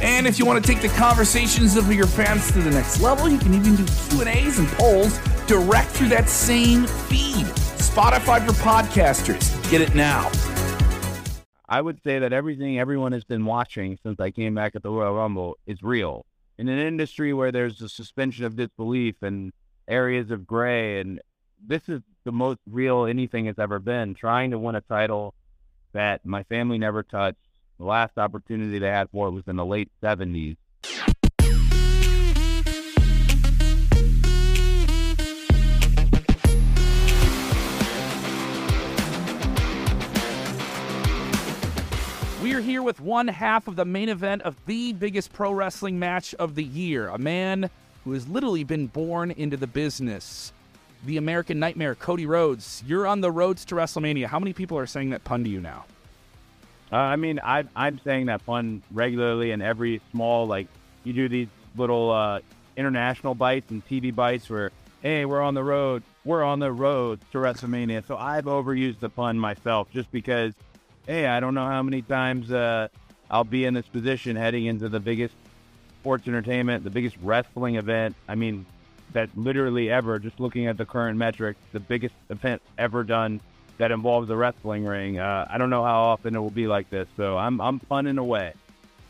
And if you want to take the conversations of your fans to the next level, you can even do Q&As and polls direct through that same feed. Spotify for podcasters. Get it now. I would say that everything everyone has been watching since I came back at the Royal Rumble is real. In an industry where there's a suspension of disbelief and areas of gray, and this is the most real anything has ever been. Trying to win a title that my family never touched. The last opportunity they had for it was in the late 70s. We are here with one half of the main event of the biggest pro wrestling match of the year. A man who has literally been born into the business. The American Nightmare, Cody Rhodes. You're on the Rhodes to WrestleMania. How many people are saying that pun to you now? Uh, I mean, I, I'm saying that pun regularly in every small, like, you do these little uh, international bites and TV bites where, hey, we're on the road. We're on the road to WrestleMania. So I've overused the pun myself just because, hey, I don't know how many times uh, I'll be in this position heading into the biggest sports entertainment, the biggest wrestling event. I mean, that literally ever, just looking at the current metrics, the biggest event ever done that involves a wrestling ring. Uh, I don't know how often it will be like this, so I'm I'm punning away.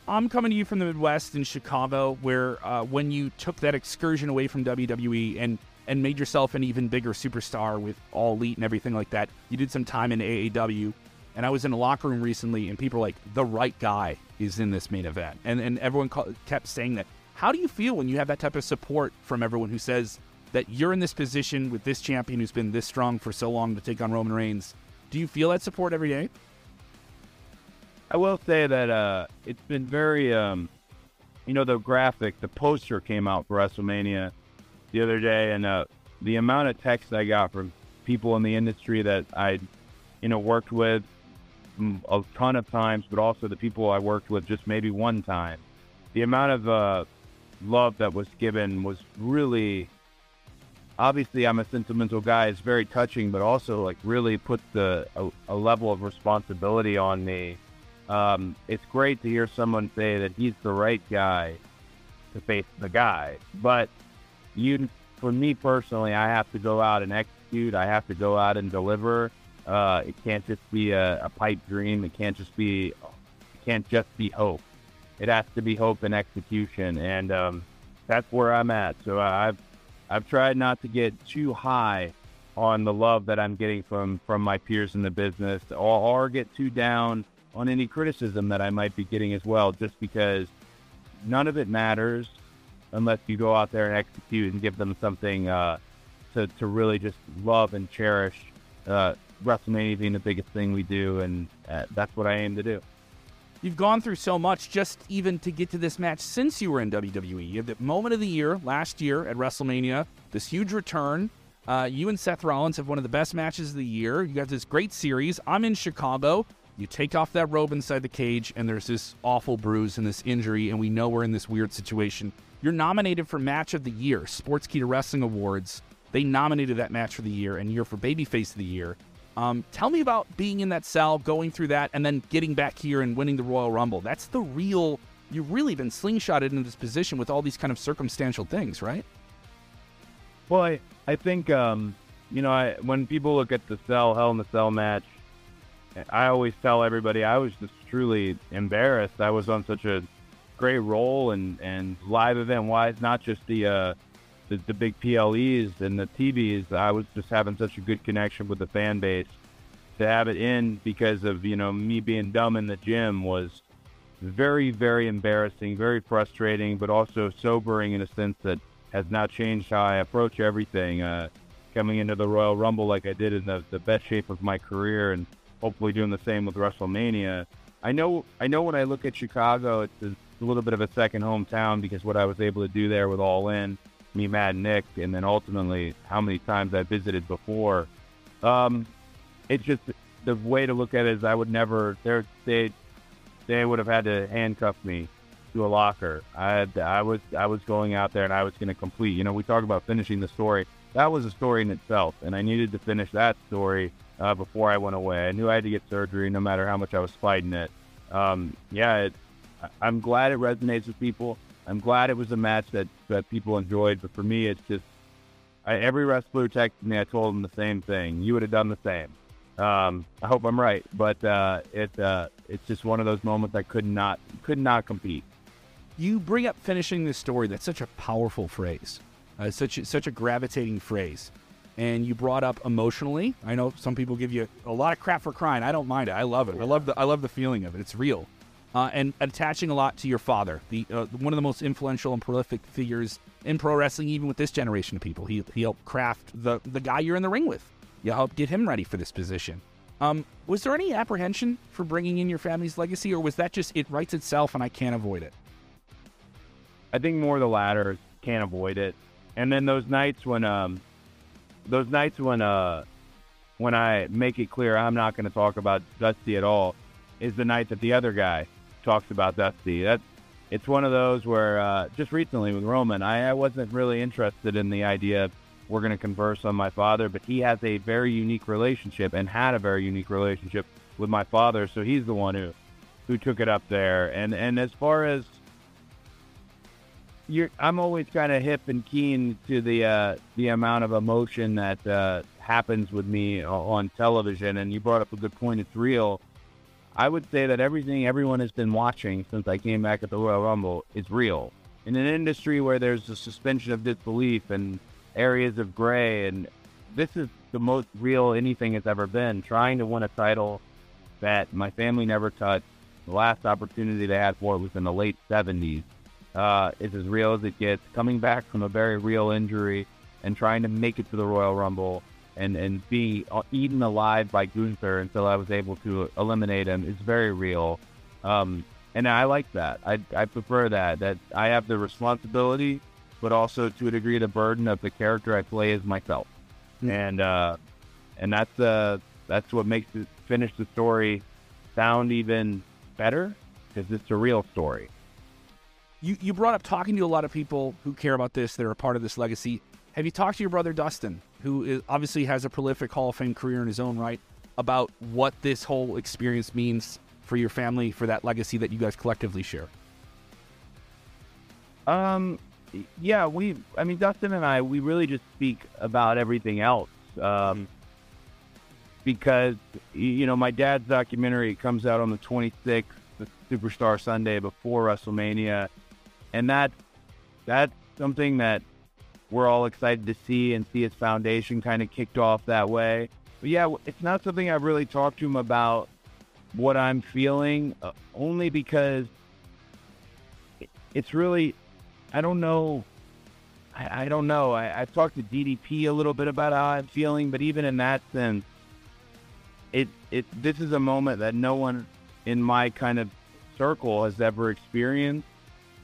I'm coming to you from the Midwest in Chicago, where uh, when you took that excursion away from WWE and and made yourself an even bigger superstar with All Elite and everything like that, you did some time in AAW. And I was in a locker room recently, and people were like, "The right guy is in this main event," and and everyone kept saying that. How do you feel when you have that type of support from everyone who says that you're in this position with this champion who's been this strong for so long to take on Roman Reigns? Do you feel that support every day? I will say that uh, it's been very, um, you know, the graphic, the poster came out for WrestleMania the other day, and uh, the amount of text I got from people in the industry that I, you know, worked with a ton of times, but also the people I worked with just maybe one time. The amount of uh, love that was given was really obviously I'm a sentimental guy. It's very touching, but also like really puts the a, a level of responsibility on me um, it's great to hear someone say that he's the right guy to face the guy. But you, for me personally, I have to go out and execute. I have to go out and deliver. Uh, it can't just be a, a pipe dream. It can't just be. It can't just be hope. It has to be hope and execution, and um, that's where I'm at. So I've I've tried not to get too high on the love that I'm getting from from my peers in the business, or, or get too down on any criticism that I might be getting as well, just because none of it matters unless you go out there and execute and give them something uh, to, to really just love and cherish. Uh, WrestleMania being the biggest thing we do, and uh, that's what I aim to do. You've gone through so much just even to get to this match since you were in WWE. You have the moment of the year last year at WrestleMania, this huge return. Uh, you and Seth Rollins have one of the best matches of the year. You got this great series. I'm in Chicago. You take off that robe inside the cage, and there's this awful bruise and this injury, and we know we're in this weird situation. You're nominated for Match of the Year, Sportskeeda Wrestling Awards. They nominated that match for the year, and you're for Babyface of the Year. Um, tell me about being in that cell, going through that, and then getting back here and winning the Royal Rumble. That's the real. You've really been slingshotted into this position with all these kind of circumstantial things, right? Well, I, I think, um, you know, I, when people look at the Cell, Hell in the Cell match, I always tell everybody I was just truly embarrassed. I was on such a great roll and and live event wise, not just the uh, the, the big PLEs and the TVs. I was just having such a good connection with the fan base. To have it in because of you know me being dumb in the gym was very very embarrassing, very frustrating, but also sobering in a sense that has now changed how I approach everything. Uh, coming into the Royal Rumble like I did in the, the best shape of my career and hopefully doing the same with WrestleMania. I know I know when I look at Chicago, it's a little bit of a second hometown because what I was able to do there with All In, me, Matt Nick, and then ultimately how many times I visited before. Um, it's just the way to look at it is I would never. They they would have had to handcuff me to a locker. I I was I was going out there and I was going to complete. You know, we talk about finishing the story. That was a story in itself, and I needed to finish that story uh, before I went away. I knew I had to get surgery, no matter how much I was fighting it. Um, yeah, it, I'm glad it resonates with people. I'm glad it was a match that that people enjoyed. But for me, it's just I, every wrestler texted me. I told them the same thing. You would have done the same. Um, I hope I'm right, but uh, it uh, it's just one of those moments I could not could not compete. You bring up finishing the story. That's such a powerful phrase, uh, such such a gravitating phrase. And you brought up emotionally. I know some people give you a lot of crap for crying. I don't mind it. I love it. I love the I love the feeling of it. It's real. Uh, and attaching a lot to your father, the uh, one of the most influential and prolific figures in pro wrestling, even with this generation of people. He, he helped craft the the guy you're in the ring with. You helped get him ready for this position. Um, was there any apprehension for bringing in your family's legacy, or was that just it writes itself and I can't avoid it? I think more the latter. Can't avoid it. And then those nights when um, those nights when uh, when I make it clear I'm not going to talk about Dusty at all, is the night that the other guy talks about Dusty. That it's one of those where uh, just recently with Roman, I, I wasn't really interested in the idea of we're going to converse on my father, but he has a very unique relationship and had a very unique relationship with my father, so he's the one who who took it up there. And and as far as you're, I'm always kind of hip and keen to the uh, the amount of emotion that uh, happens with me on television. And you brought up a good point; it's real. I would say that everything everyone has been watching since I came back at the Royal Rumble is real. In an industry where there's a suspension of disbelief and areas of gray, and this is the most real anything has ever been. Trying to win a title that my family never touched. The last opportunity they had for it was in the late 70s. Uh, is as real as it gets. Coming back from a very real injury and trying to make it to the Royal Rumble and and be uh, eaten alive by Gunther until I was able to eliminate him is very real. Um, and I like that. I I prefer that. That I have the responsibility, but also to a degree the burden of the character I play as myself. Mm-hmm. And uh, and that's uh that's what makes it finish the story sound even better because it's a real story. You you brought up talking to a lot of people who care about this. They're a part of this legacy. Have you talked to your brother Dustin, who is, obviously has a prolific Hall of Fame career in his own right, about what this whole experience means for your family, for that legacy that you guys collectively share? Um, yeah, we. I mean, Dustin and I, we really just speak about everything else. Um, because you know, my dad's documentary comes out on the 26th, the Superstar Sunday before WrestleMania, and that that's something that we're all excited to see and see its foundation kind of kicked off that way. But yeah, it's not something I've really talked to him about what I'm feeling, uh, only because it's really, I don't know. I, I don't know. I, I've talked to DDP a little bit about how I'm feeling, but even in that sense, it it this is a moment that no one in my kind of circle has ever experienced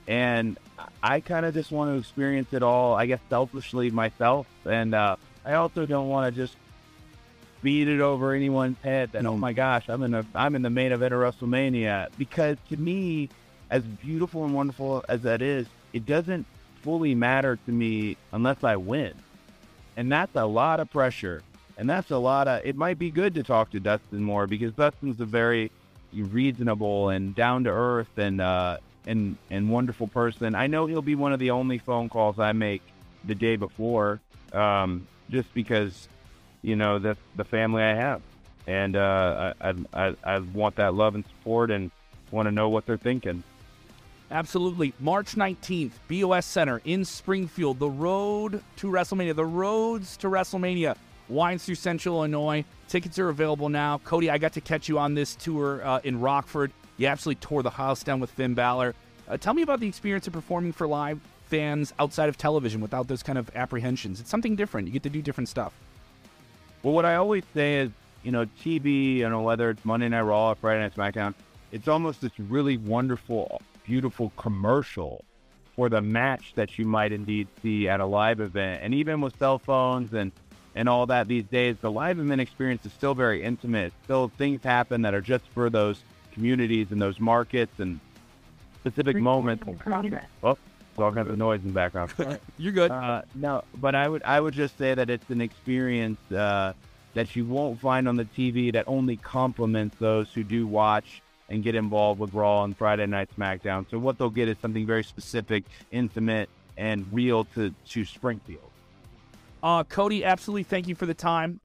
and I kind of just want to experience it all, I guess, selfishly myself. And uh, I also don't want to just beat it over anyone's head that, oh my gosh, I'm in a, I'm in the main event of WrestleMania. Because to me, as beautiful and wonderful as that is, it doesn't fully matter to me unless I win. And that's a lot of pressure. And that's a lot of, it might be good to talk to Dustin more because Dustin's a very reasonable and down to earth and, uh, and and wonderful person. I know he'll be one of the only phone calls I make the day before, um, just because you know that's the family I have, and uh, I, I I want that love and support, and want to know what they're thinking. Absolutely. March 19th, BOS Center in Springfield. The road to WrestleMania. The Rhodes to WrestleMania winds through Central Illinois. Tickets are available now. Cody, I got to catch you on this tour uh, in Rockford. You absolutely tore the house down with Finn Balor. Uh, tell me about the experience of performing for live fans outside of television without those kind of apprehensions. It's something different. You get to do different stuff. Well, what I always say is, you know, TV, you know, whether it's Monday Night Raw or Friday Night SmackDown, it's almost this really wonderful beautiful commercial for the match that you might indeed see at a live event. And even with cell phones and and all that these days, the live event experience is still very intimate. Still things happen that are just for those communities and those markets and specific moments. Oh, all kinds of noise in the background. You're good. Uh, no, but I would I would just say that it's an experience uh, that you won't find on the TV that only complements those who do watch and get involved with Raw and Friday Night SmackDown. So what they'll get is something very specific, intimate, and real to to Springfield. Uh, Cody, absolutely thank you for the time.